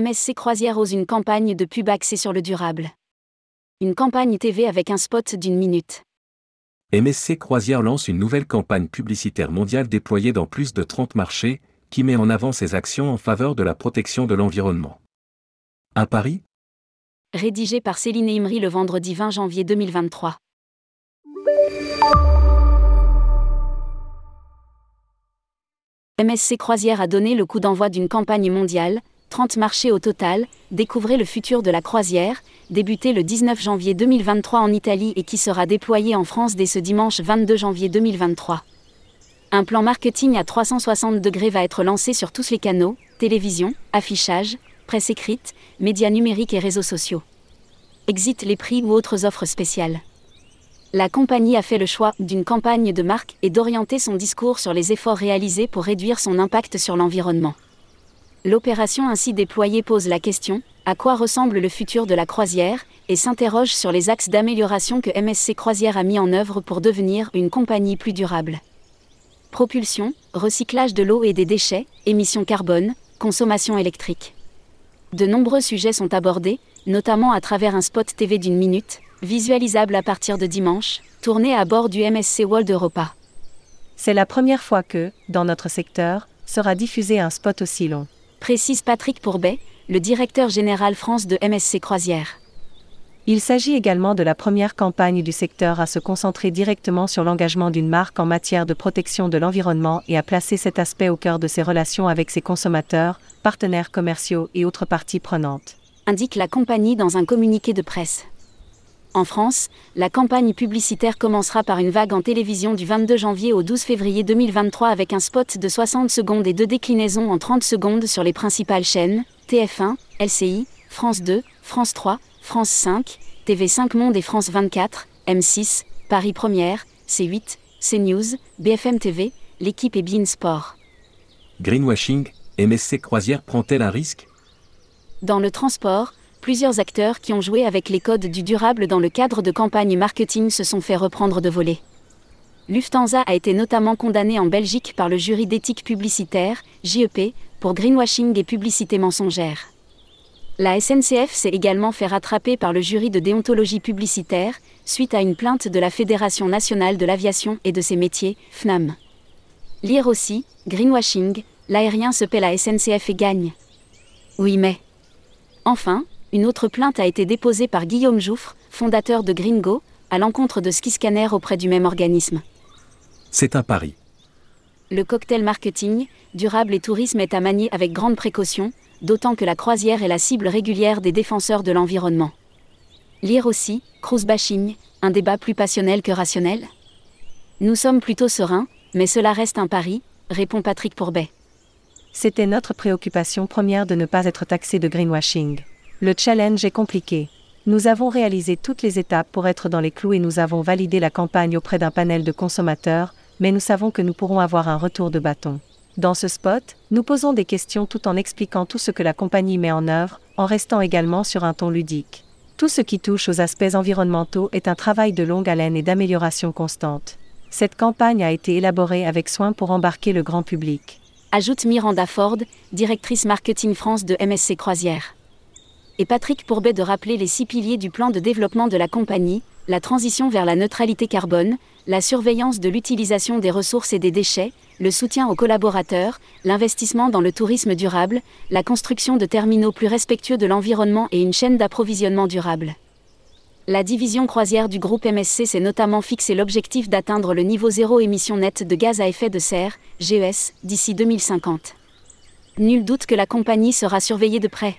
MSC Croisière ose une campagne de pub axée sur le durable. Une campagne TV avec un spot d'une minute. MSC Croisière lance une nouvelle campagne publicitaire mondiale déployée dans plus de 30 marchés, qui met en avant ses actions en faveur de la protection de l'environnement. À Paris? Rédigé par Céline Imri le vendredi 20 janvier 2023. MSC Croisière a donné le coup d'envoi d'une campagne mondiale, 30 marchés au total, découvrez le futur de la croisière, débuté le 19 janvier 2023 en Italie et qui sera déployé en France dès ce dimanche 22 janvier 2023. Un plan marketing à 360 degrés va être lancé sur tous les canaux, télévision, affichage, presse écrite, médias numériques et réseaux sociaux. Exit les prix ou autres offres spéciales la compagnie a fait le choix d'une campagne de marque et d'orienter son discours sur les efforts réalisés pour réduire son impact sur l'environnement. L'opération ainsi déployée pose la question à quoi ressemble le futur de la croisière et s'interroge sur les axes d'amélioration que MSC Croisière a mis en œuvre pour devenir une compagnie plus durable. Propulsion, recyclage de l'eau et des déchets, émissions carbone, consommation électrique. De nombreux sujets sont abordés, notamment à travers un spot TV d'une minute, visualisable à partir de dimanche, tourné à bord du MSC World Europa. C'est la première fois que, dans notre secteur, sera diffusé un spot aussi long. Précise Patrick Pourbet, le directeur général France de MSC Croisière. Il s'agit également de la première campagne du secteur à se concentrer directement sur l'engagement d'une marque en matière de protection de l'environnement et à placer cet aspect au cœur de ses relations avec ses consommateurs, partenaires commerciaux et autres parties prenantes. Indique la compagnie dans un communiqué de presse. En France, la campagne publicitaire commencera par une vague en télévision du 22 janvier au 12 février 2023 avec un spot de 60 secondes et deux déclinaisons en 30 secondes sur les principales chaînes TF1, LCI, France 2, France 3, France 5, TV5 Monde et France 24, M6, Paris Première, C8, CNews, BFM TV, l'équipe et Bein Sport. Greenwashing, MSC Croisière prend-elle un risque? Dans le transport, plusieurs acteurs qui ont joué avec les codes du durable dans le cadre de campagnes marketing se sont fait reprendre de voler. Lufthansa a été notamment condamné en Belgique par le jury d'éthique publicitaire, JEP, pour greenwashing et publicité mensongère. La SNCF s'est également fait rattraper par le jury de déontologie publicitaire, suite à une plainte de la Fédération nationale de l'aviation et de ses métiers, FNAM. Lire aussi, greenwashing, l'aérien se paie la SNCF et gagne. Oui mais. Enfin, une autre plainte a été déposée par Guillaume Jouffre, fondateur de Gringo, à l'encontre de Skiscanner auprès du même organisme. C'est un pari. Le cocktail marketing, durable et tourisme est à manier avec grande précaution, d'autant que la croisière est la cible régulière des défenseurs de l'environnement. Lire aussi, cruise bashing, un débat plus passionnel que rationnel? Nous sommes plutôt sereins, mais cela reste un pari, répond Patrick Pourbet. C'était notre préoccupation première de ne pas être taxé de greenwashing. Le challenge est compliqué. Nous avons réalisé toutes les étapes pour être dans les clous et nous avons validé la campagne auprès d'un panel de consommateurs, mais nous savons que nous pourrons avoir un retour de bâton. Dans ce spot, nous posons des questions tout en expliquant tout ce que la compagnie met en œuvre, en restant également sur un ton ludique. Tout ce qui touche aux aspects environnementaux est un travail de longue haleine et d'amélioration constante. Cette campagne a été élaborée avec soin pour embarquer le grand public. Ajoute Miranda Ford, directrice marketing France de MSC Croisière et Patrick Pourbet de rappeler les six piliers du plan de développement de la compagnie, la transition vers la neutralité carbone, la surveillance de l'utilisation des ressources et des déchets, le soutien aux collaborateurs, l'investissement dans le tourisme durable, la construction de terminaux plus respectueux de l'environnement et une chaîne d'approvisionnement durable. La division croisière du groupe MSC s'est notamment fixé l'objectif d'atteindre le niveau zéro émission nette de gaz à effet de serre, GES, d'ici 2050. Nul doute que la compagnie sera surveillée de près.